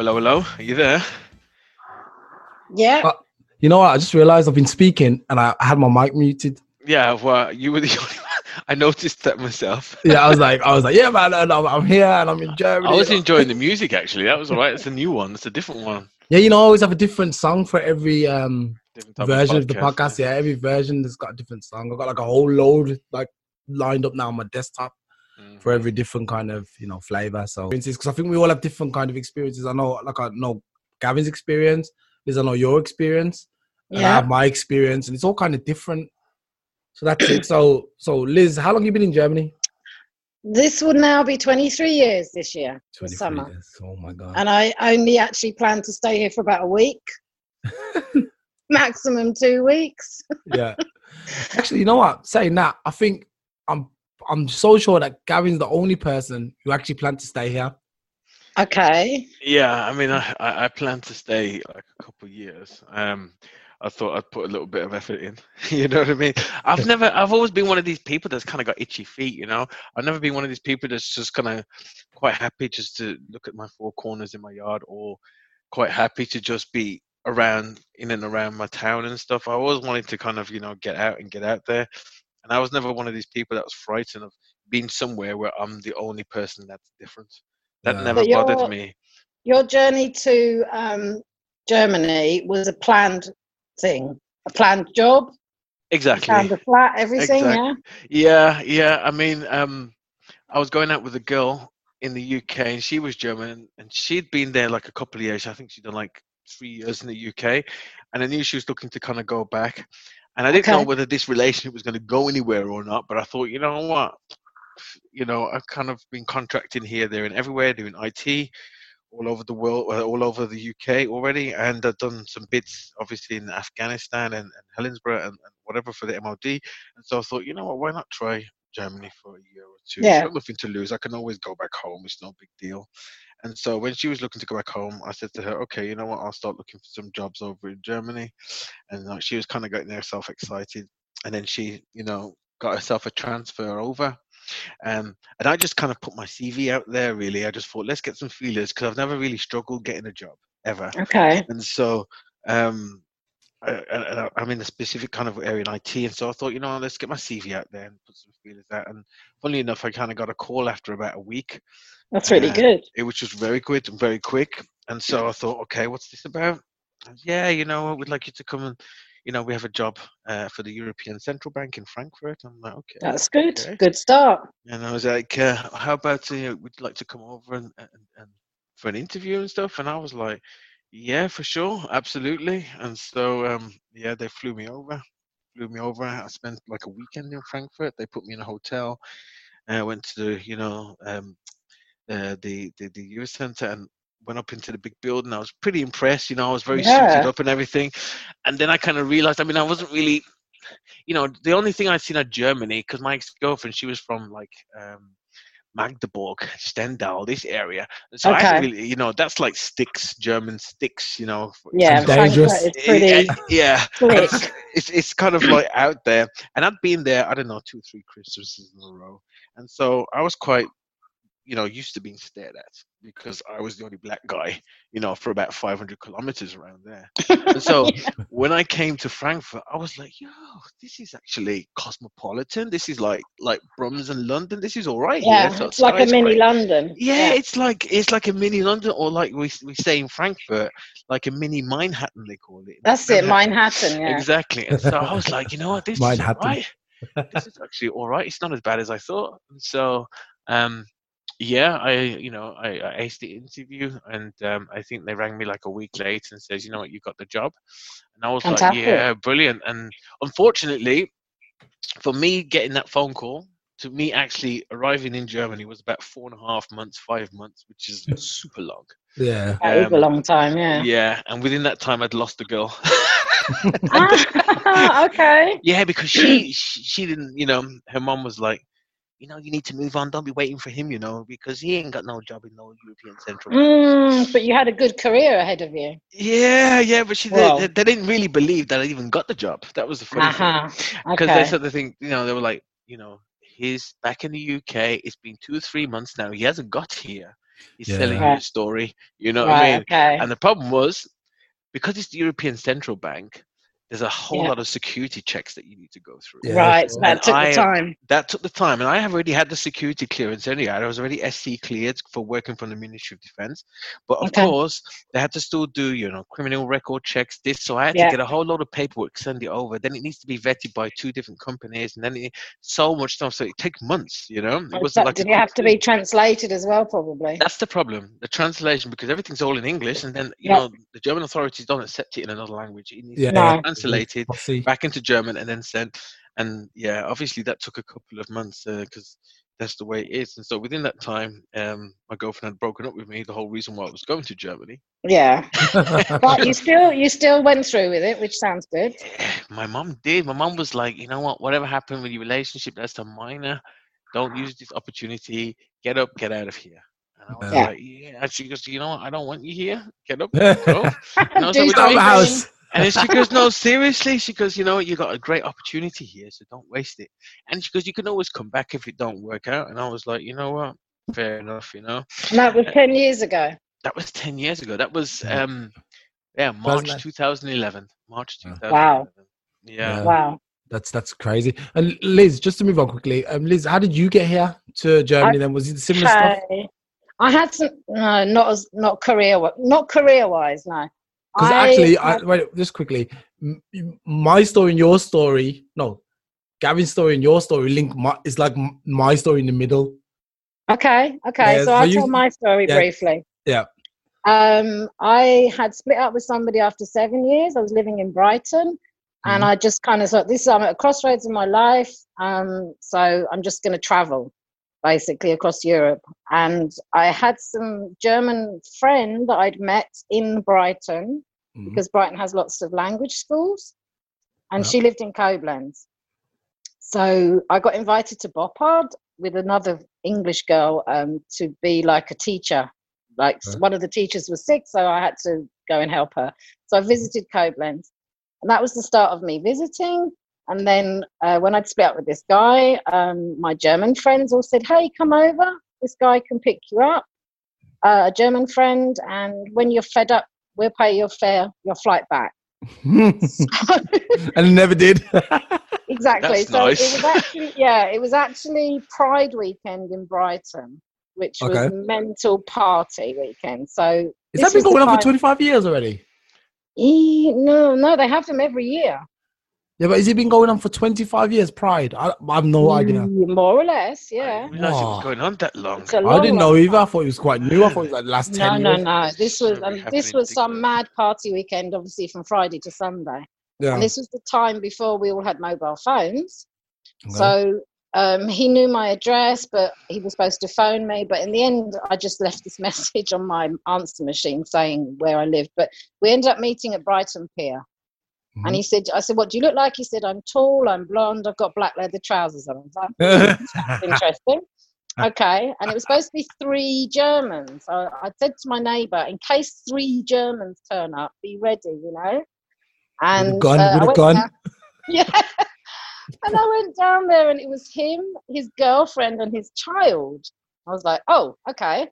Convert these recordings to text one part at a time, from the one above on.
Hello, hello, hello. Are you there? Yeah. Uh, You know what? I just realized I've been speaking and I I had my mic muted. Yeah, well, you were the only one. I noticed that myself. Yeah, I was like, I was like, yeah, man, and I'm, I'm here and I'm in Germany. I was enjoying the music actually. That was all right. It's a new one. It's a different one. Yeah, you know, I always have a different song for every um Different type version of the podcast. Yeah, every version has got a different song. I've got like a whole load like lined up now on my desktop. For every different kind of you know flavor. So, because I think we all have different kind of experiences. I know, like I know Gavin's experience. Liz, I know your experience. And I Yeah. have my experience, and it's all kind of different. So that's it. So, so Liz, how long you been in Germany? This would now be 23 years this year, the 23 summer. years. Oh my god. And I only actually plan to stay here for about a week, maximum two weeks. yeah. Actually, you know what? Saying that, I think I'm I'm so sure that Gavin's the only person who actually planned to stay here. Okay. Yeah, I mean, I, I I plan to stay like a couple of years. Um, I thought I'd put a little bit of effort in. you know what I mean? I've never, I've always been one of these people that's kind of got itchy feet. You know, I've never been one of these people that's just kind of quite happy just to look at my four corners in my yard, or quite happy to just be around in and around my town and stuff. I always wanted to kind of, you know, get out and get out there. And I was never one of these people that was frightened of being somewhere where I'm the only person that's different. That Yeah. never But you're- bothered me. Your journey to um, Germany was a planned thing, a planned job, Exactly. planned a flat, everything, Exact- yeah? Yeah, yeah. I mean, um, I was going out with a girl in the UK, and she was German, and she'd been there like a couple of years. I think she'd done like three years in the UK, and I knew she was looking to kind of go back. And I didn't know whether this relationship was going to go anywhere or not. But I thought, you know what, you know, I've kind of been contracting here, there, and everywhere, doing IT all over the world, all over the UK already, and I've done some bits, obviously in Afghanistan and, and Helensburgh and, and whatever for the MOD. And so I thought, you know what, why not try Germany for a year or two? Yeah. I've got nothing to lose. I can always go back home. It's no big deal. And so when she was looking to go back home, I said to her, okay, you know what, I'll start looking for some jobs over in Germany. And like, she was kind of getting herself excited. And then she, you know, got herself a transfer over. Um, and I just kind of put my CV out there, really. I just thought, let's get some feelers because I've never really struggled getting a job ever. Okay. And so um, I, I, I'm in a specific kind of area in IT. And so I thought, you know, let's get my CV out there and put some feelers out. And funnily enough, I kind of got a call after about a week, That's really good. it was just very good and very quick. And so I thought, okay, what's this about? And, yeah, you know, we'd like you to come and, you know, we have a job uh, for the European Central Bank in Frankfurt. I'm like, okay. That's good. okay. Good start. And I was like, uh, "How about uh, would you like to come over and, and, and for an interview and stuff?" And I was like, "Yeah, for sure, absolutely." And so, um, yeah, they flew me over, flew me over. I spent like a weekend in Frankfurt. They put me in a hotel. And I went to the, you know, um, uh, the the the youth center and went up into the big building. I was pretty impressed. You know, I was very Yeah. suited up and everything. And then I kind of realized. I mean, I wasn't really you know, the only thing I'd seen at Germany, because my ex girlfriend, she was from like um, Magdeburg, Stendal, this area. So I Okay. hadn't really, you know, that's like sticks, German sticks, you know. for- Yeah, dangerous. Frankfurt is pretty yeah, it's, it's it's kind of like out there, and I'd been there. I don't know, two, three Christmases in a row, and so I was quite, you know, used to being stared at because I was the only black guy, you know, for about 500 kilometers around there. And so when I came to Frankfurt, I was like, yo, this is actually cosmopolitan. This is like like Brums and London. This is all right. Yeah, here. So it's like a mini skyscraper- London. yeah, it's like it's like a mini London, or like we we say in Frankfurt, like a mini Manhattan. They call it. That's it, Manhattan. Yeah. Exactly. And so I was like, you know what, this is all right. This is actually all right. It's not as bad as I thought. And so, um, yeah, I you know I, I aced the interview, and um, I think they rang me like a week later and says, you know what, you got the job, and I was Fantastic. like, yeah, brilliant. And unfortunately, for me getting that phone call to me actually arriving in Germany was about four and a half months, five months, which is super long. Yeah. That is a Um, long time, yeah. Yeah, and within that time, I'd lost a girl. Ah, okay. Yeah, because she, she she didn't, you know, her mom was like, you know, you need to move on. Don't be waiting for him, you know, because he ain't got no job in no European Central. Bank." Mm, but you had a good career ahead of you. Yeah, yeah, but she Well. they, they didn't really believe that I even got the job. That was the funny Uh-huh. thing. Because they Okay. said the thing, you know, they were like, you know, he's back in the UK. It's been two or three months now. He hasn't got here. He's Yeah. selling you a story. You know what I mean? Okay. And the problem was because it's the European Central Bank, there's a whole Yeah. lot of security checks that you need to go through. Yeah, right. Sure. that And took I- the time. That took the time, and I have already had the security clearance anyway. I was already SC cleared for working from the Ministry of Defence, but of Okay. course they had to still do, you know, criminal record checks. This, so I had Yeah. to get a whole lot of paperwork, send it over. Then it needs to be vetted by two different companies, and then it, so much stuff. So it takes months, you know. It And wasn't so- like did it have to be translated as well? Probably. That's the problem, the translation, because everything's all in English, and then you Yeah. know the German authorities don't accept it in another language. It needs Yeah. to be No. Translated back into German and then sent. And yeah, obviously that took a couple of months because that's the way it is. And so within that time, um, my girlfriend had broken up with me. The whole reason why I was going to Germany. Yeah. But you still you still went through with it, which sounds good. My mom did. My mom was like, you know what? Whatever happened with your relationship, that's a minor. Don't use this opportunity. Get up, get out of here. And I was Yeah. like, yeah. And she goes, you know what? I don't want you here. Get up, go. You know, so Do we Get out the house. And then she goes, No, seriously. She goes, You know what? You got a great opportunity here, so don't waste it. And she goes, You can always come back if it don't work out. And I was like, You know what? Fair enough, you know. And that was ten years ago. That was 10 years ago. That was, um, yeah, March 2011. March Wow. 2011. Wow. Yeah. Yeah. Wow. That's that's crazy. And Liz, just to move on quickly, um, Liz, how did you get here to Germany? then was it similar stuff? I had some no, not as not career not career wise, no. Because actually, I, wait, just quickly, my story and your story, no, Gavin's story and your story link my, is like my story in the middle. Okay, okay. Yeah, so I'll you- tell my story yeah. briefly. Yeah. Um, I had split up with somebody after seven years. I was living in Brighton, and Mhm. I just kind of thought, "This I'm at a crossroads in my life." Um, so I'm just going to travel, basically across Europe. And I had some German friend that I'd met in Brighton Mhm. because Brighton has lots of language schools, and Yeah. she lived in Koblenz. So I got invited to Boppard with another English girl um, to be like a teacher. Like Okay. one of the teachers was sick, so I had to go and help her. So I visited Koblenz, and that was the start of me visiting. And then uh, when I'd split up with this guy, um, my German friends all said, "Hey, come over. This guy can pick you up." Uh, a German friend, and when you're fed up, we'll pay your fare, your flight back. and it never did. exactly. That's so nice. it was actually yeah, it was actually Pride weekend in Brighton, which was Okay. mental party weekend. So Has this that been going on for 25 years already? Eh, no, no, they have them every year. Yeah, but has it been going on for 25 years, Pride? I, I have no idea. Mm, More or less, I yeah. didn't realize it was going on that long. It's a I didn't know either. I thought it was quite new. I thought it was like the last 10 No, no, years. no. This was um, this was some thinking- mad party weekend, obviously from Friday to Sunday. Yeah. And this was the time before we all had mobile phones. Okay. So um, he knew my address, but he was supposed to phone me. But in the end, I just left this message on my answer machine saying where I lived. But we ended up meeting at Brighton Pier. Mhm. And he said, I said, what do you look like? He said, I'm tall, I'm blonde, I've got black leather trousers on. Like, "Hmm, interesting. Okay. And it was supposed to be three Germans. So I said to my neighbour, in case three Germans turn up, be ready, you know? And gone, uh, with I a went gun. down- yeah. and I went down there and it was him, his girlfriend, and his child. I was like, oh, okay.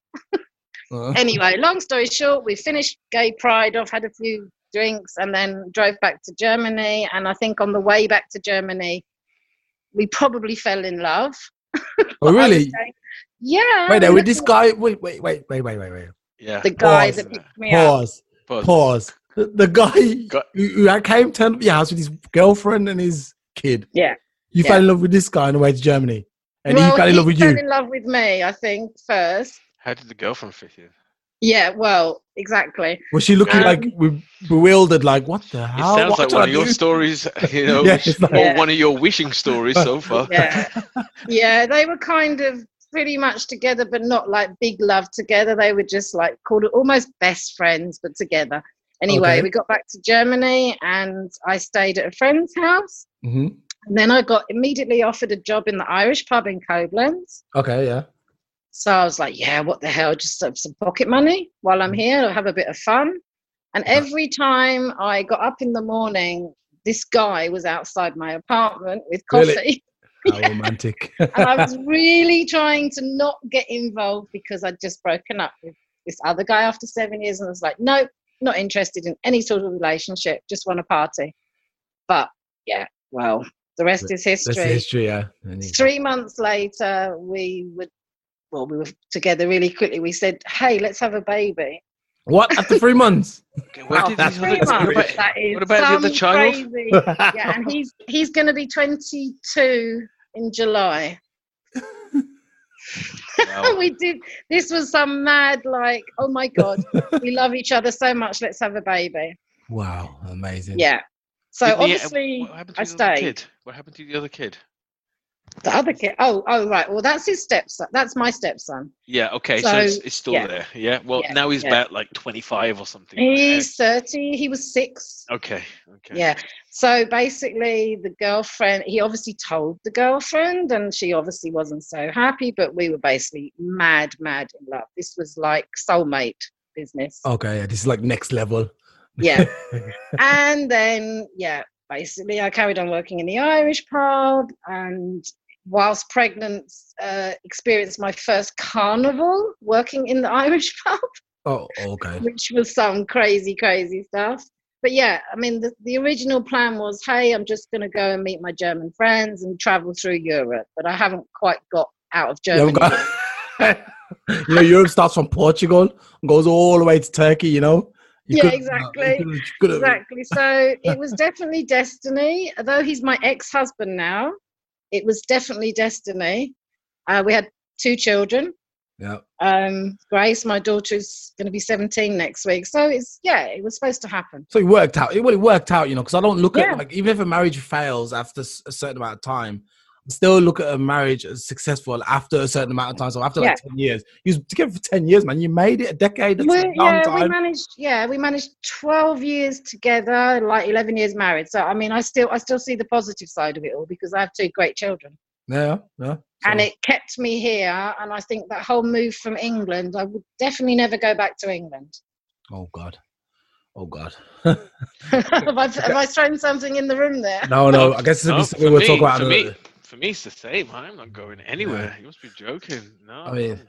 Uh, Anyway, long story short, we finished Gay Pride off, had a few drinks, and then drove back to Germany. And I think on the way back to Germany, we probably fell in love. oh, really? saying- Yeah. Wait, there with this guy. Wait, wait, wait, wait, wait, wait, wait. Yeah. the guy Pause. that picked me up. Pause. Pause. Pause. The, the guy Got- who, who came to your house with his girlfriend and his kid. Yeah. You Yeah. fell in love with this guy on the way to Germany, and well, he fell in love with you. fell in love with me, I think, first. How did the girlfriend fit in? Yeah, well, exactly. Was she looking Um, like bewildered, like what the hell? It sounds What like one I of your stories, you know, Yeah, which- like- or Yeah. one of your wishing stories so far. Yeah. yeah, they were kind of pretty much together, but not like big love together. They were just like called it almost best friends, but together. Anyway, Okay. we got back to Germany and I stayed at a friend's house. Mhm. And then I got immediately offered a job in the Irish pub in Koblenz. Okay, yeah. So I was like, yeah, what the hell? Just have some pocket money while Mm. I'm here. I'll have a bit of fun. And every time I got up in the morning, this guy was outside my apartment with Really? coffee. How romantic. and I was really trying to not get involved because I'd just broken up with this other guy after seven years, and I was like, nope, not interested in any sort of relationship. Just want a party. But yeah, well, the rest is history. history, yeah. Three months later, we would. Well, we were together really quickly. We said, "Hey, let's have a baby." What? After three months? Okay, where did Three other, what about, That is what about the other child? crazy- yeah, and he's he's going to be 22 in July. Wow. we did. This was some mad, like, oh my god, we love each other so much. Let's have a baby. Wow, amazing. Yeah. So Didn't he- uh, obviously, what happened to I the other stayed. kid? What happened to the other kid? The other kid. Oh, oh, right. Well, that's his stepson. That's my stepson. Yeah, okay, so, So, it's, it's still yeah. there. Yeah, well, Yeah, now he's yeah. about like 25 or something. He's 30. He was six. Okay, okay. Yeah. So basically, the girlfriend, he obviously told the girlfriend, and she obviously wasn't so happy, but we were basically mad, mad in love. This was like soulmate business. Okay, yeah, this is like next level. Yeah. and then, yeah, basically, I carried on working in the Irish pub, and whilst pregnant, uh, experienced my first carnival working in the Irish pub Oh, okay. which was some crazy, crazy stuff. But yeah, I mean, the, the original plan was, hey, I'm just going to go and meet my German friends and travel through Europe. But I haven't quite got out of Germany. you know, Europe starts from Portugal and goes all the way to Turkey, you know? Yeah, exactly. you could've- you could've- exactly. So it was definitely destiny. Although he's my ex husband now, it was definitely destiny. Uh, we had two children. Yeah. Um, Grace, my daughter's going to be 17 next week. So it's, yeah, it was supposed to happen. So it worked out. It, well, it worked out, you know, because I don't look Yeah. at like even if a marriage fails after a certain amount of time, still look at a marriage as successful after a certain amount of time. So after like ten years, you was together for ten years, man. You made it a decade. That's a we long yeah, we managed. Yeah, we managed twelve years together, like eleven years married. So I mean, I still, I still see the positive side of it all because I have two great children, yeah, yeah. and it kept me here. And I think that whole move from England, I would definitely never go back to England. oh god, oh god. have, I, have I thrown something in the room there? No, no. I guess No, this for we'll me- talking about. For me, it's the same. I'm not going anywhere. You must be joking. No, I mean- I'm,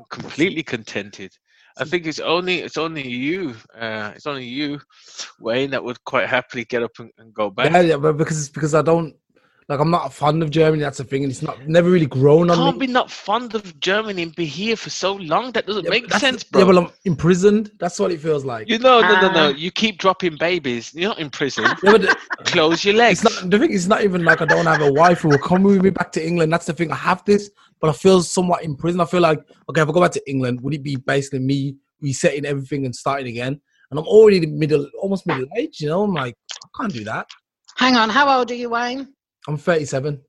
I'm completely contented. I think it's only it's only you, uh, it's only you, Wayne, that would quite happily get up and, and go back. Yeah, yeah, but because because I don't like I'm not fond of Germany. That's the thing, and it's not never really grown on can't me. be not fond of Germany and be here for so long. That doesn't Yeah, make sense, bro. Yeah, well, I'm imprisoned. That's what it feels like. you know, no, no, no. Ah. You keep dropping babies. You're not in prison. Yeah, the- Close your legs. it's not the thing. It's not even like I don't have a wife who will come with me back to England. That's the thing. I have this, but I feel somewhat imprisoned. I feel like okay, if I go back to England, would it be basically me resetting everything and starting again? And I'm already the middle, almost middle age. You know, I'm like, I can't do that. Hang on, how old are you, Wayne? I'm 37.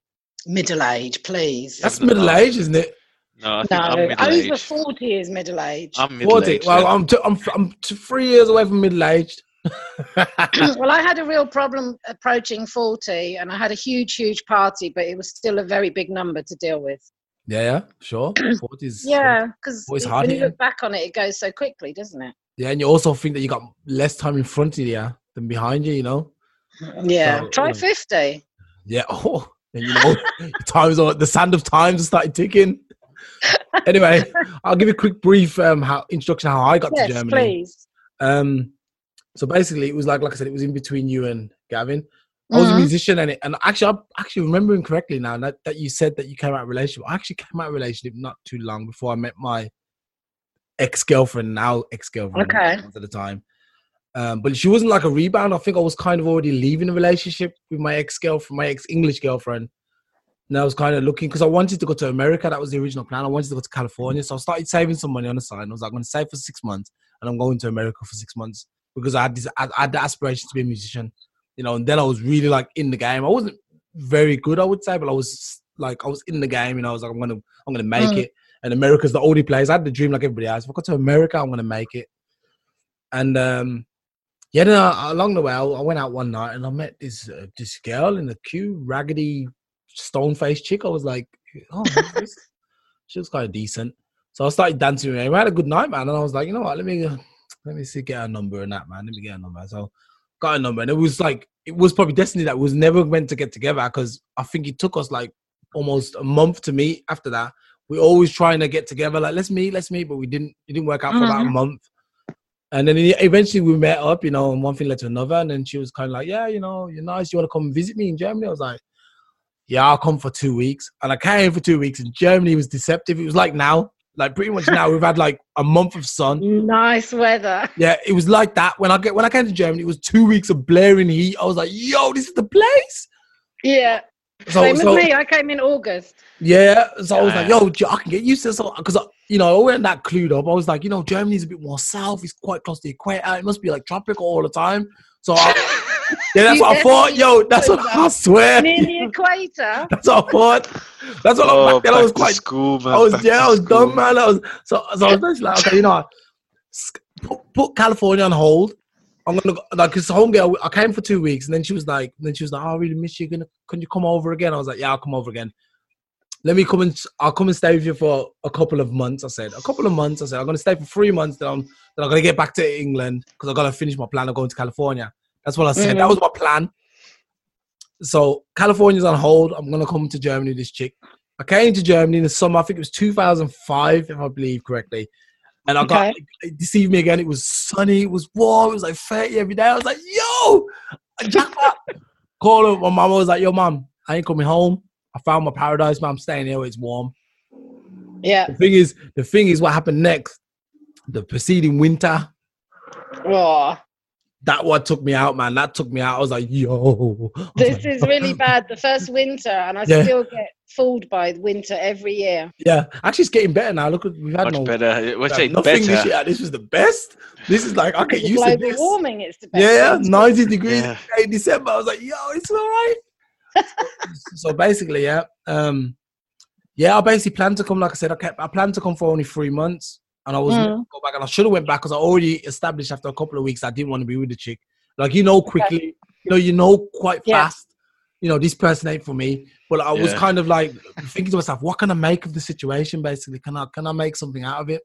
Middle age, please. That's Seven and a middle age, isn't it? no, I think no, I'm middle over aged. forty is middle age. I'm middle 40. aged. Well, I'm, t- I'm, I'm t- three years away from middle aged. well, I had a real problem approaching 40 and I had a huge, huge party, but it was still a very big number to deal with. Yeah, yeah, sure. 40 is Yeah, because Always when hard you look back on it, it goes so quickly, doesn't it? Yeah, and you also think that you got less time in front of you than behind you, you know? Yeah. So, Try yeah. 50. Yeah. Oh, and you know, times on the sand of time just started ticking. anyway, I'll give you a quick brief um how introduction how I got Yes, to Germany. please. Um, so basically, it was like like I said, it was in between you and Gavin. I was a Mhm. musician, and it, and actually, I'm actually remembering correctly now that, that you said that you came out of relationship. I actually came out of relationship not too long before I met my ex girlfriend, now ex girlfriend. Okay. At the time, um, but she wasn't like a rebound. I think I was kind of already leaving a relationship with my ex girlfriend, my ex English girlfriend. And I was kind of looking because I wanted to go to America. That was the original plan. I wanted to go to California, so I started saving some money on the side. I was like, I'm going to save for six months, and I'm going to America for six months because I had this, I, had the aspiration to be a musician, you know. And then I was really like in the game. I wasn't very good, I would say, but I was like I was in the game, and I was like, I'm gonna, I'm gonna make Mm. it. And America's the only place. I had the dream like everybody else. If I go to America, I'm gonna make it. And um, yeah, I, along the way, I, went out one night and I met this uh, this girl in the queue, raggedy, stone faced chick. I was like, oh, she was kind of decent. So I started dancing with her. We had a good night, man. And I was like, you know what? Let me let me see, get her number and that, man. Let me get her number. So got a number, and it was like it was probably destiny that was never meant to get together because I think it took us like almost a month to meet. After that, we are always trying to get together. Like let's meet, let's meet, but we didn't. It didn't work out for about a Mhm. month. And then eventually we met up, you know, and one thing led to another. And then she was kind of like, "Yeah, you know, you're nice. You want to come visit me in Germany?" I was like, "Yeah, I'll come for two weeks." And I came for two weeks, and Germany was deceptive. It was like now, like pretty much now, we've had like a month of sun. Nice weather. Yeah, it was like that when I get when I came to Germany. It was two weeks of blaring heat. I was like, "Yo, this is the place." Yeah. So, Same so with me. I came in August. yeah, so I was like, "Yo, I can get used to this," because you know I wasn't that clued up. I was like, you know, Germany's a bit more south. It's quite close to the equator. It must be like tropical all the time. So I, yeah, that's what I thought. Yo, that's what I swear. Near the equator. That's what I thought. That's what Oh, back then I back was to quite school, man. I was back yeah, to I was school. dumb, man. I was so so I was basically like, okay, you know, put, put California on hold. I'm gonna go, like because home girl. I came for two weeks, and then she was like, then she was like, oh, I really miss you. Gonna can you come over again? I was like, yeah, I'll come over again. Let me come and I'll come and stay with you for a couple of months. I said a couple of months. I said I'm gonna stay for three months. Then I'm then I'm gonna get back to England because I gotta finish my plan of going to California. That's what I said. That Mhm. was my plan. So California's on hold. I'm gonna come to Germany. with This chick. I came to Germany in the summer. I think it was 2005, if I believe correctly. And I got Okay. it deceived me again. It was sunny. It was warm. It was like 30 every day. I was like, yo, jackpot. Call her. My mom was like, yo, mom, I ain't coming home. I found my paradise, man. I'm staying here. It's warm. Yeah. The thing is, the thing is, what happened next? The preceding winter. Oh, That what took me out, man. That took me out. I was like, yo. Was this like, is really bad. The first winter, and I Yeah. still get fooled by winter every year. Yeah, actually, it's getting better now. Look, at we've had Much no better. We it? had nothing this year. This was the best. This is like I get Because of used to global warming, it's the best. Yeah, winter. 90 degrees Yeah. in December. I was like, yo, it's all right. So basically, yeah. Um, yeah, I basically planned to come, like I said, I kept I planned to come for only three months. And I was Mm. go back and I should have went back because I already established after a couple of weeks I didn't want to be with the chick. Like you know quickly, you know, you know quite Yeah. fast, you know, this person ain't for me. But I was kind of like thinking to myself, what can I make of the situation basically? Can I can I make something out of it?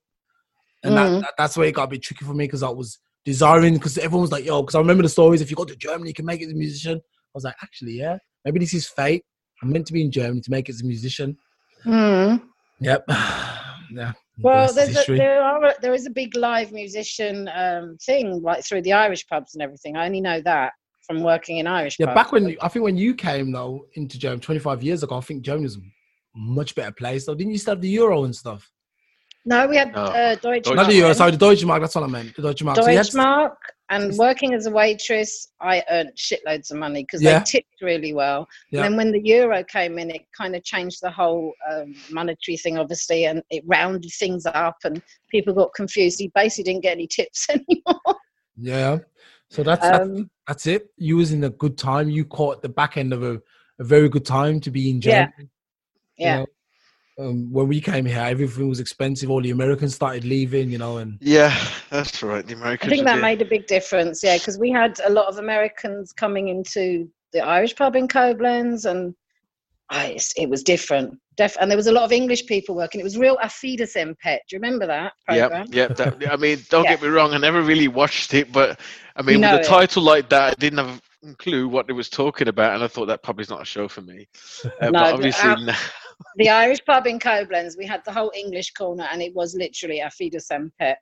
And that, Mm. that, that's where it got a bit tricky for me because I was desiring because everyone was like, yo, because I remember the stories. If you go to Germany, you can make it as a musician. I was like, actually, yeah, maybe this is fate. I'm meant to be in Germany to make it as a musician. Mm. Yep. yeah. Well, there's a, there are a, there is a big live musician um, thing like through the Irish pubs and everything. I only know that from working in Irish yeah, pubs. back when I think when you came though into Germany 25 years ago, I think Germany was a much better place. Though, didn't you still have the euro and stuff? No, we had No. uh, Deutsche Deutsche Not the euro, Mark. sorry, the Deutsche Mark. That's what I meant. The Deutsche Mark. So Deutsche Mark and working as a waitress, I earned shitloads of money because Yeah. they tipped really well. Yeah. And then when the euro came in, it kind of changed the whole um, monetary thing, obviously, and it rounded things up, and people got confused. You basically didn't get any tips anymore. yeah. So that's, that's Um, that's it. You was in a good time. You caught the back end of a, a very good time to be in Yeah. Germany. you yeah. know. Um, when we came here, everything was expensive. All the Americans started leaving, you know, and Yeah, that's right. The Americans. I think that the- made a big difference, yeah, because we had a lot of Americans coming into the Irish pub in Koblenz, and I, it was different. Def- and there was a lot of English people working. It was real Auf Wiedersehen, Pet. Do you remember that program? Yep, yep. That, I mean, don't Yeah. get me wrong. I never really watched it, but I mean, know with a it. title like that, I didn't have a clue what it was talking about, and I thought that probably is not a show for me. Uh, No, but but, obviously, uh, now- The Irish pub in Koblenz, we had the whole English corner, and it was literally a Auf Wiedersehen, Pet.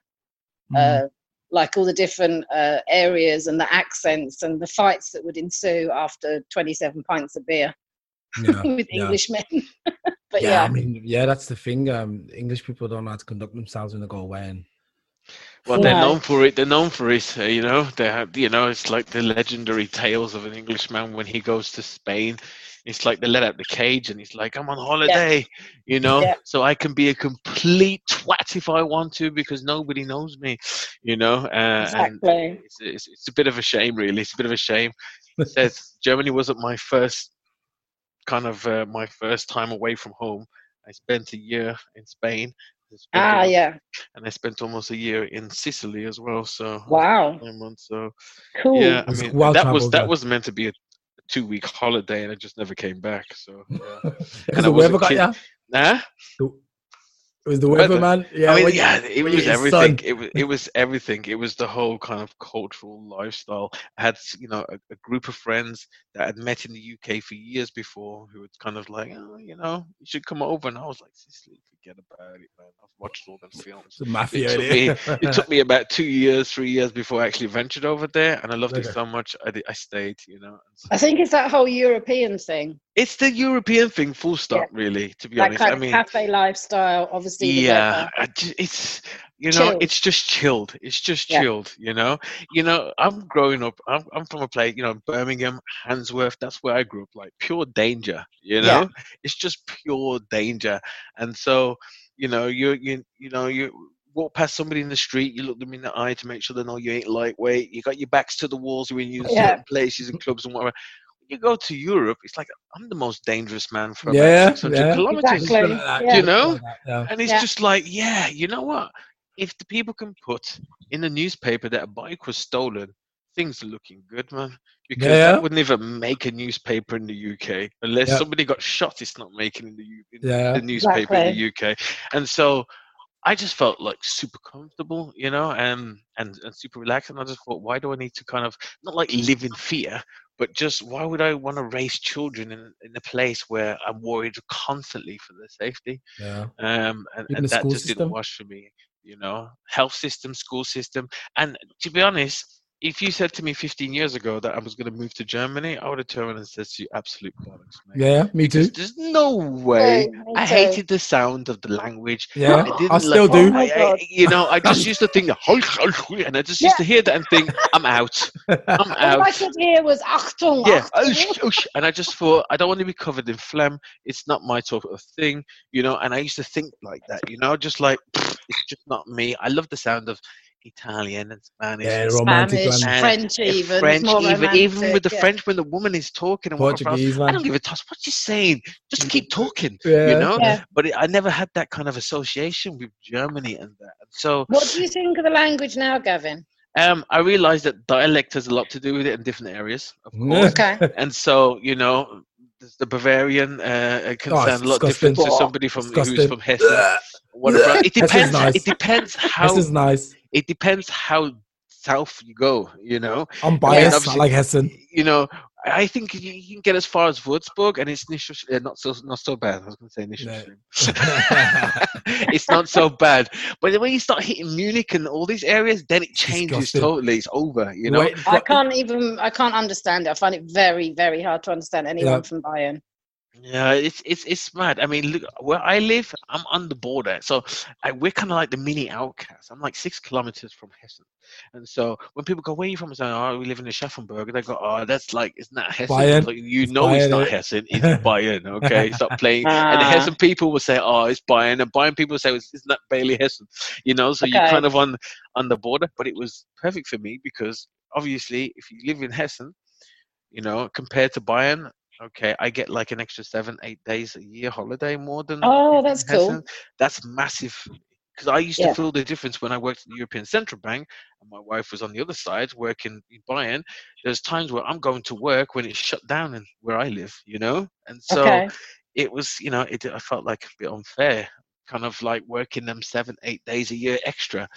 mm, Uh, like all the different uh, areas and the accents and the fights that would ensue after 27 pints of beer yeah, with yeah. Englishmen. but yeah, yeah, I mean, yeah, that's the thing. Um, English people don't know how to conduct themselves when they go away, and well, they're known for it. They're known for it. Uh, you know, they have. You know, it's like the legendary tales of an Englishman when he goes to Spain. It's like they let out the cage, and he's like, "I'm on holiday," you know, Yeah. so I can be a complete twat if I want to because nobody knows me, you know. Uh, And exactly. it's, it's, it's a bit of a shame, really. It's a bit of a shame. It says Germany wasn't my first kind of uh, my first time away from home. I spent a year in Spain. I spent Ah, almost- yeah. And I spent almost a year in Sicily as well. So Wow. nine months. So Cool. yeah, I mean well that was that though. was meant to be a two week holiday, and I just never came back. So yeah. because I the was a weather got kid- Nah? The- It was the weather, Weather. man. Yeah, I mean, when yeah, it when was everything. It was it was everything. It was the whole kind of cultural lifestyle. I had you know a, a group of friends that I'd met in the UK for years before, who was kind of like, oh, you know, you should come over, and I was like, Sicily, forget about it, man. I've watched all them films. the mafia. took innit? It took me about two years, three years before I actually ventured over there, and I loved Okay. it so much. I did, I stayed, you know. so- I think it's that whole European thing, It's the European thing, full stop. Really, to be that honest. kind I of mean, cafe lifestyle. Obviously, yeah weather. I ju- it's you know Chilled. it's just chilled it's just Yeah. chilled you know you know i'm growing up i'm, I'm from a place you know birmingham handsworth that's where i grew up like pure danger you know Yeah. it's just pure danger and so you know you you you know you walk past somebody in the street you look them in the eye to make sure they know you ain't lightweight you got your backs to the walls when you use Yeah. certain places and clubs and whatever you go to europe it's like i'm the most dangerous man for Yeah, about 600 yeah. kilometers Exactly. Like that, Yeah. You know? yeah. and it's Yeah. just like, yeah, you know what? If the people can put in the newspaper that a bike was stolen, things are looking good, man. Because Yeah. that wouldn't even make a newspaper in the UK unless Yeah. somebody got shot. It's not making in the, in Yeah. the newspaper in the UK. And so I just felt like super comfortable, you know, and, and and super relaxed. And I just thought, why do I need to kind of not like live in fear, but just why would I want to raise children in, in a place where I'm worried constantly for their safety? yeah. um, and, and the that just system? didn't wash for me. You know, health system, school system, and to be honest, if you said to me 15 years ago that I was going to move to Germany, I would have turned and said to you, "Absolute bollocks, mate. Yeah, me too. There's, there's no way." Me I hated the sound of the language. Yeah, I, I, didn't still like, do. Oh I- I- you know, I just used to think, and I just used to hear that and think, "I'm out. I'm out. All I could hear was Achtung. Yeah, Achtung. oosh, oosh. and I just thought I don't want to be covered in phlegm. It's not my type of thing, you know. And I used to think like that, you know, just like it's just not me. I love the sound of Italian and Spanish, Yeah, and romantic Spanish, and French, even. French, more even even with the yeah. French when the woman is talking and whatever else, I don't give a toss what she's saying. Just keep talking, Yeah. you know. Yeah. But it, I never had that kind of association with Germany and that. So What do you think of the language now, Gavin? um, I realized that dialect has a lot to do with it in different areas, of course. Okay. and so you know the- the Bavarian uh, uh, can Oh, sound a lot disgusting. different to Oh, somebody from who's from Hessen. It depends. nice. It depends how. This is nice. It depends how south you go. You know. I'm biased. I obviously- like Hessen. You know. I think you you can get as far as Würzburg, and it's uh, not so not so bad. I was going to say nicht No. it's not so bad, but then when you start hitting Munich and all these areas, then it changes disgusting. totally. It's over. You know. Wait, I can't even. I can't understand it. I find it very, very hard to understand anyone Yeah. from Bayern. Yeah, it's it's it's mad. I mean, look where I live. I'm on the border, so I, we're kind of like the mini outcasts. I'm like six kilometers from Hessen, and so when people go, "Where are you from?" I say, "Oh, we live in the Aschaffenburg." They go, "Oh, that's like it's not Hessen." Bayern. Like, you It's know, it's not? Hessen. It's Bayern. Okay, stop playing. and the Ah. Hessen people will say, "Oh, it's Bayern," and Bayern people say, "It's, it's not Bailey Hessen." You know, so you're kind of on on the border. But it was perfect for me because obviously, if you live in Hessen, you know, compared to Bayern, okay, I get like an extra seven, eight days a year holiday more than. Oh, that's cool. Hessen. That's massive. Because I used Yeah. to feel the difference when I worked at the European Central Bank, and my wife was on the other side working in Bayern. There's times where I'm going to work when it's shut down and where I live, you know, and so okay. it was, you know, it I felt like a bit unfair, kind of like working them seven, eight days a year extra.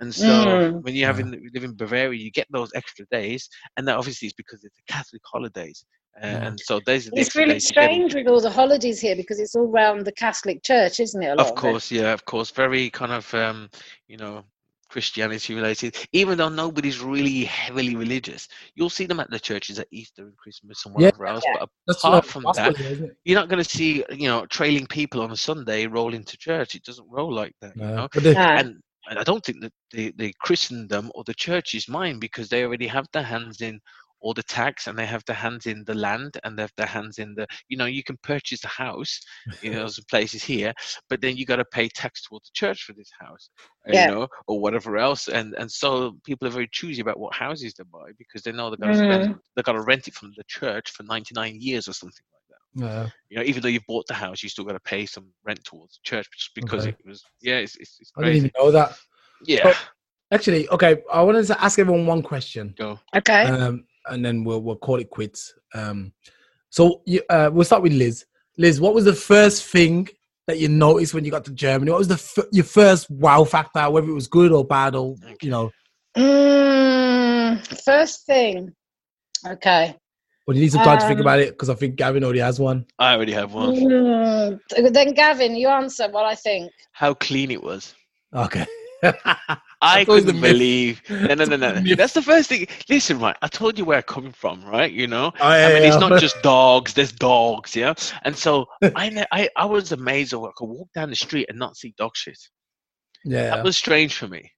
And so Mm. when you have in, you live in Bavaria, you get those extra days, and that obviously is because it's the Catholic holidays. And so those are the It's really days you get in- strange with all the holidays here because it's all around the Catholic Church, isn't it? A lot Of it? course, yeah, of course, very kind of um, you know Christianity related. Even though nobody's really heavily religious, you'll see them at the churches at Easter and Christmas and Yeah. whatever else. Yeah. But That's apart from gospel that, is, you're not going to see you know trailing people on a Sunday roll into church. It doesn't roll like that, you No. know. But the, Ah, And and I don't think that the the Christendom or the church is mine because they already have their hands in all the tax and they have their hands in the land and they have their hands in the you know you can purchase a house you know some places here but then you got to pay tax towards the church for this house uh, Yeah. you know or whatever else and and so people are very choosy about what houses they buy because they know they're going to Mm. spend they got to rent it from the church for 99 years or something like that yeah. you know even though you've bought the house you still got to pay some rent towards the church just because Okay. it was yeah it's, it's, it's I didn't even know that. yeah Actually, okay, I wanted to ask everyone one question. go okay. um, and then we'll we'll call it quits. Um, so you, uh, we'll start with Liz. Liz, what was the first thing that you noticed when you got to Germany? What was the f- your first wow factor, whether it was good or bad, or you know? Mm, first thing. Okay. Well, you need some time to think Um, about it? Because I think Gavin already has one. I already have one. Mm, then Gavin, you answer what I think. How clean it was. Okay. I That's always the couldn't believe. No, no, no, no. That's the first thing. Listen, right. I told you where I'm coming from, right? You know. Oh, yeah, I mean, it's not just dogs. There's dogs, yeah. And so I, I, I was amazed. that I could walk down the street and not see dog shit. yeah. That was strange for me,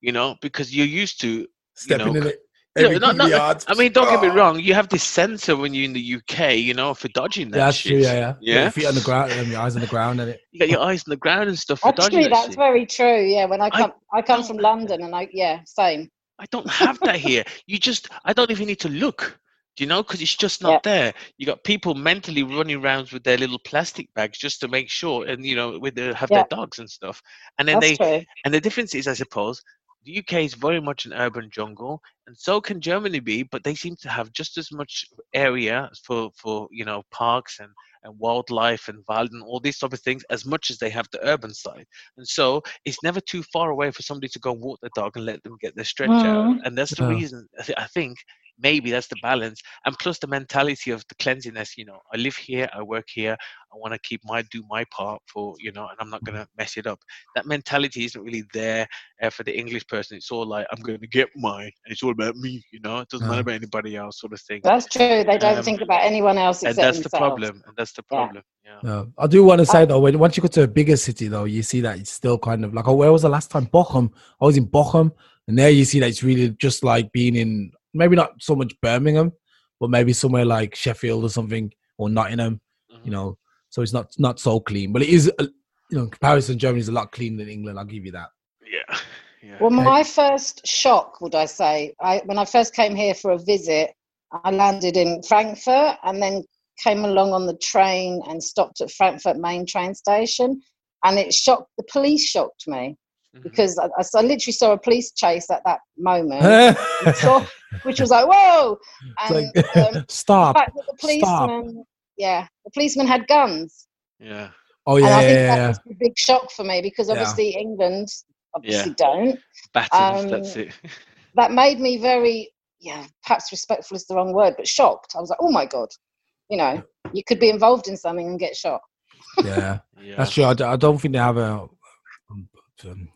you know, because you're used to. Stepping know, in it. Yeah, Every not- couple not- I mean, don't get me Oh. wrong. You have this sensor when you're in the UK, you know, for dodging that Yeah, that's shit. true. Yeah, yeah. Yeah? Your feet on the ground and your eyes on the ground, and it. You got your eyes on the ground and stuff for dodging Actually, that that's shit. very true. Yeah, when I I come, I, come from London, and I yeah, same. I don't have that here. You just, I don't even need to look. Do you know? Because it's just not there. You got people mentally running around with their little plastic bags just to make sure, and you know, with the, have Yeah. their dogs and stuff. And then That's they, true. and the difference is, I suppose, the UK is very much an urban jungle, and so can Germany be. But they seem to have just as much area for, for you know, parks and and wildlife and wild and all these type of things as much as they have the urban side. And so it's never too far away for somebody to go and walk their dog and let them get their stretch out. Mhm. And that's the reason I think maybe that's the balance. And plus the mentality of the cleanliness, you know, I live here, I work here, I want to keep my do my part for, you know, and I'm not gonna mess it up. That mentality isn't really there uh, for the English person. It's all like I'm gonna get mine and it's all about me, you know, it doesn't matter about anybody else sort of thing. That's true. They don't Um, think about anyone else And except that's the problem. And that's the Yeah. problem. Yeah. No, I do want to say though, when once you go to a bigger city though, you see that it's still kind of like, oh, where was the last time? Bochum. I was in Bochum, and there you see that it's really just like being in maybe not so much Birmingham, but maybe somewhere like Sheffield or something or Nottingham. Mhm. You know, so it's not not so clean, but it is. uh, You know, in comparison, Germany is a lot cleaner than England. I'll give you that. Yeah. Yeah. Well, my first shock, would I say, I, when I first came here for a visit, I landed in Frankfurt and then came along on the train and stopped at Frankfurt main train station. And it shocked, the police shocked me Mhm. because I, I I literally saw a police chase at that moment, saw- which was like, whoa! And like, um, the stop. fact that the Stop. yeah, the policeman had guns. Yeah. Oh and yeah, I think yeah, that yeah. was a big shock for me because Yeah. obviously England obviously don't. Battens, that's Um, it. that made me very yeah perhaps respectful is the wrong word but shocked i was like oh my god you know you could be involved in something and get shot yeah. Yeah. That's true. I, d- I don't think they have a um, um,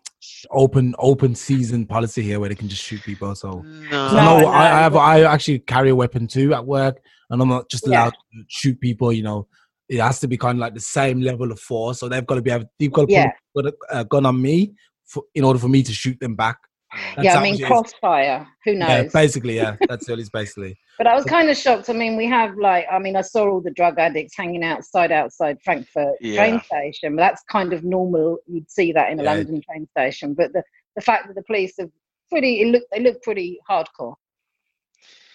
open open season policy here where they can just shoot people. So No. 'Cause I know No, I, I have I actually carry a weapon too at work, and I'm not just Yeah. allowed to shoot people. You know, it has to be kind of like the same level of force. So they've got to be able, they've got to Yeah. put a, a gun on me for, in order for me to shoot them back. That's yeah i mean crossfire who Yeah, knows basically, yeah. That's what it's basically. but i was kind of shocked i mean we have like i mean i saw all the drug addicts hanging outside outside frankfurt Yeah. train station but that's kind of normal you'd see that in a Yeah. london train station but the the fact that the police have pretty it look they look pretty hardcore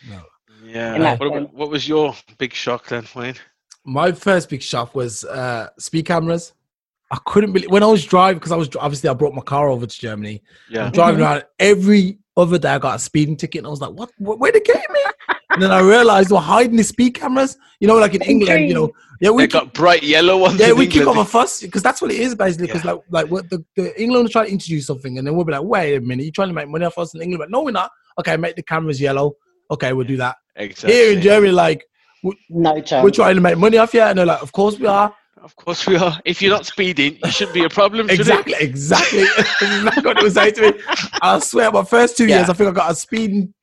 No. Yeah. What, what was your big shock then, Wayne? My first big shock was uh, speed cameras. I couldn't believe when I was driving because I was obviously I brought my car over to Germany. Yeah. I'm driving around every other day. I got a speeding ticket, and I was like, "What? Wh- Where they get me?" and then I realized they were hiding the speed cameras. You know, like in England, you know, yeah, we They got bright yellow ones. yeah, in we kick off England. a fuss because that's what it is basically. Because Yeah. like, like what the, the England will try to introduce something, and then we'll be like, "Wait a minute, you're trying to make money off us in England?" But no, we're not. Okay, make the cameras yellow. Okay, we'll do that. Exactly. Here in Germany, like no chance we're trying to make money off you, and they're like, "Of course we are." Of course we are. If you're not speeding, you shouldn't be a problem. should it? Exactly, exactly. What it was saying to me. I swear, my first two years, I think I got a speeding,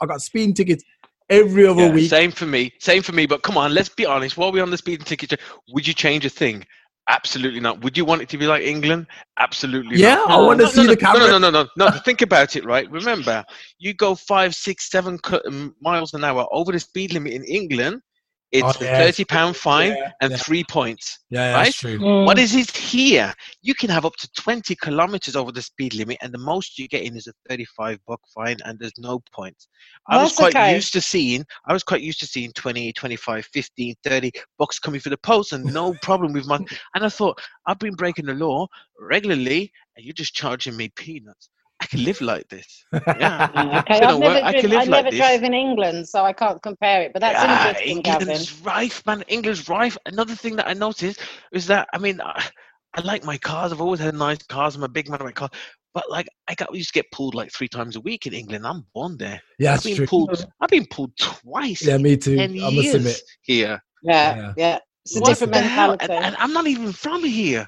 I got speeding tickets every other Yeah, week. Same for me. Same for me. But come on, let's be honest. While we're on the speeding ticket, would you change a thing? Absolutely not. Would you want it to be like England? Absolutely Yeah, not. I want to No, see no, the no, camera. No, no, no, no, no. Think about it, right? Remember, you go five, six, seven miles an hour over the speed limit in England. It's Oh, a thirty pound fine Yeah, and yeah. three points. Yeah, right? that's true. Mm. What is it here? You can have up to 20 kilometers over the speed limit, and the most you get in is a 35 buck fine, and there's no points. I was quite okay. used to seeing, I was quite used to seeing 20, 25, 15, 30 bucks coming for the post, and no problem with my. And I thought, I've been breaking the law regularly, and you're just charging me peanuts. I can live like this. Yeah. Yeah, okay, I've what? never, I can driven, I live like never this. drove in England, so I can't compare it. But that's Yeah, interesting, Gavin. England's rife, man. England's rife. Another thing that I noticed is that I mean, I, I like my cars. I've always had nice cars. I'm a big man of my car. But like, I got used to get pulled like three times a week in England. I'm born there. Yeah, I've been true. pulled. I've been pulled twice. Yeah, me too. 10 I must years admit. here. Yeah, Yeah. yeah. It's a What different the hell? mentality. And, and I'm not even from here.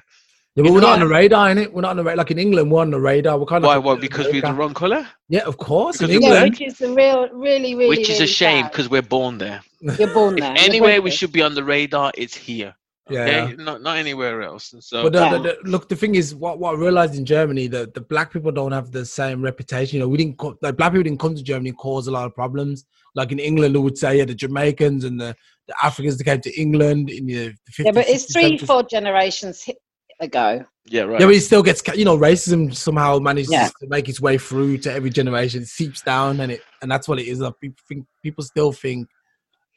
Yeah, but we're not on the radar, innit? We're not on the radar. Like in England, we're on the radar. We're kind of Why? like Why? Because we're the wrong color. Yeah, of course. In Because yeah, which is the real, really, really, Which is a shame because we're born there. you're born there. If You're anywhere we British. should be on the radar, it's here. yeah. Okay, not not anywhere else. And so But the, Yeah. the, the, look, the thing is, what, what I realized in Germany, that the black people don't have the same reputation. You know, we didn't co- like black people didn't come to Germany and cause a lot of problems. Like in England, they would say, yeah, the Jamaicans and the, the Africans that came to England in the, the 50s. Yeah, but it's 60s, three, 70s. four generations hi- ago. yeah, right. Yeah, but it still gets, you know, racism somehow manages Yeah. to make its way through to every generation. It seeps down, and it, and that's what it is. Like people think, people still think,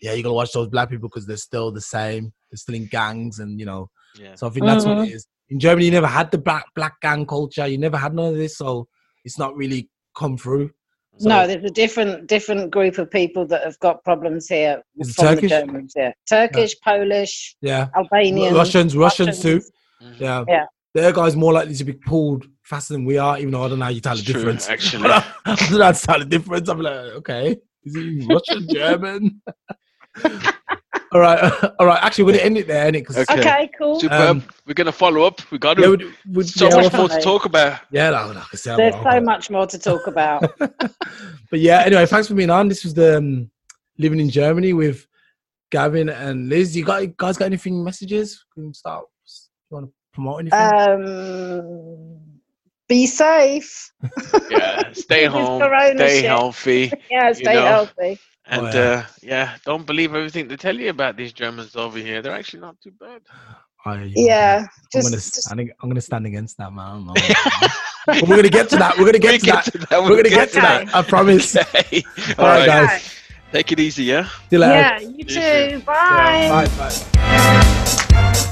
yeah, you gotta watch those black people because they're still the same. They're still in gangs, and you know, yeah. so I think that's what Mhm. it is. In Germany, you never had the black black gang culture. You never had none of this, so it's not really come through. So, no, there's a different different group of people that have got problems here from Turkish? the Germans. Yeah, Turkish, Polish, yeah, Albanian, Russians, Russians too. Yeah, Yeah. Their guys more likely to be pulled faster than we are. Even though I don't know how you tell the It's true, difference. actually. I don't know how to tell the difference. I'm like, okay, is he Russian, German? all right, all right. Actually, we're gonna end it there, innit? 'Cause- Okay. Okay, cool. Superb. Um, We're gonna follow up. We got to. Yeah, we'd, we'd, so yeah, much we'll- more to talk about. Yeah, like, like I said, There's I'll- so I'll- much more to talk about. but yeah, anyway, thanks for being on. This was the um, living in Germany with Gavin and Liz. You got you guys got anything messages? We can start. You want to promote anything? um, be safe. Yeah, stay home, corona stay shit. healthy, Yeah, stay know. healthy. and yeah. uh, yeah, don't believe everything they tell you about these Germans over here. They're actually not too bad. I, Yeah, I'm just, gonna just stand, I'm gonna stand against that, man. I don't know. but we're gonna get to that. We're gonna get, We to, that. that. We're gonna get to that. I promise. Okay. All right, All right, guys. Take it easy, yeah. See you later. yeah, you You too. too. Bye. Bye. Bye.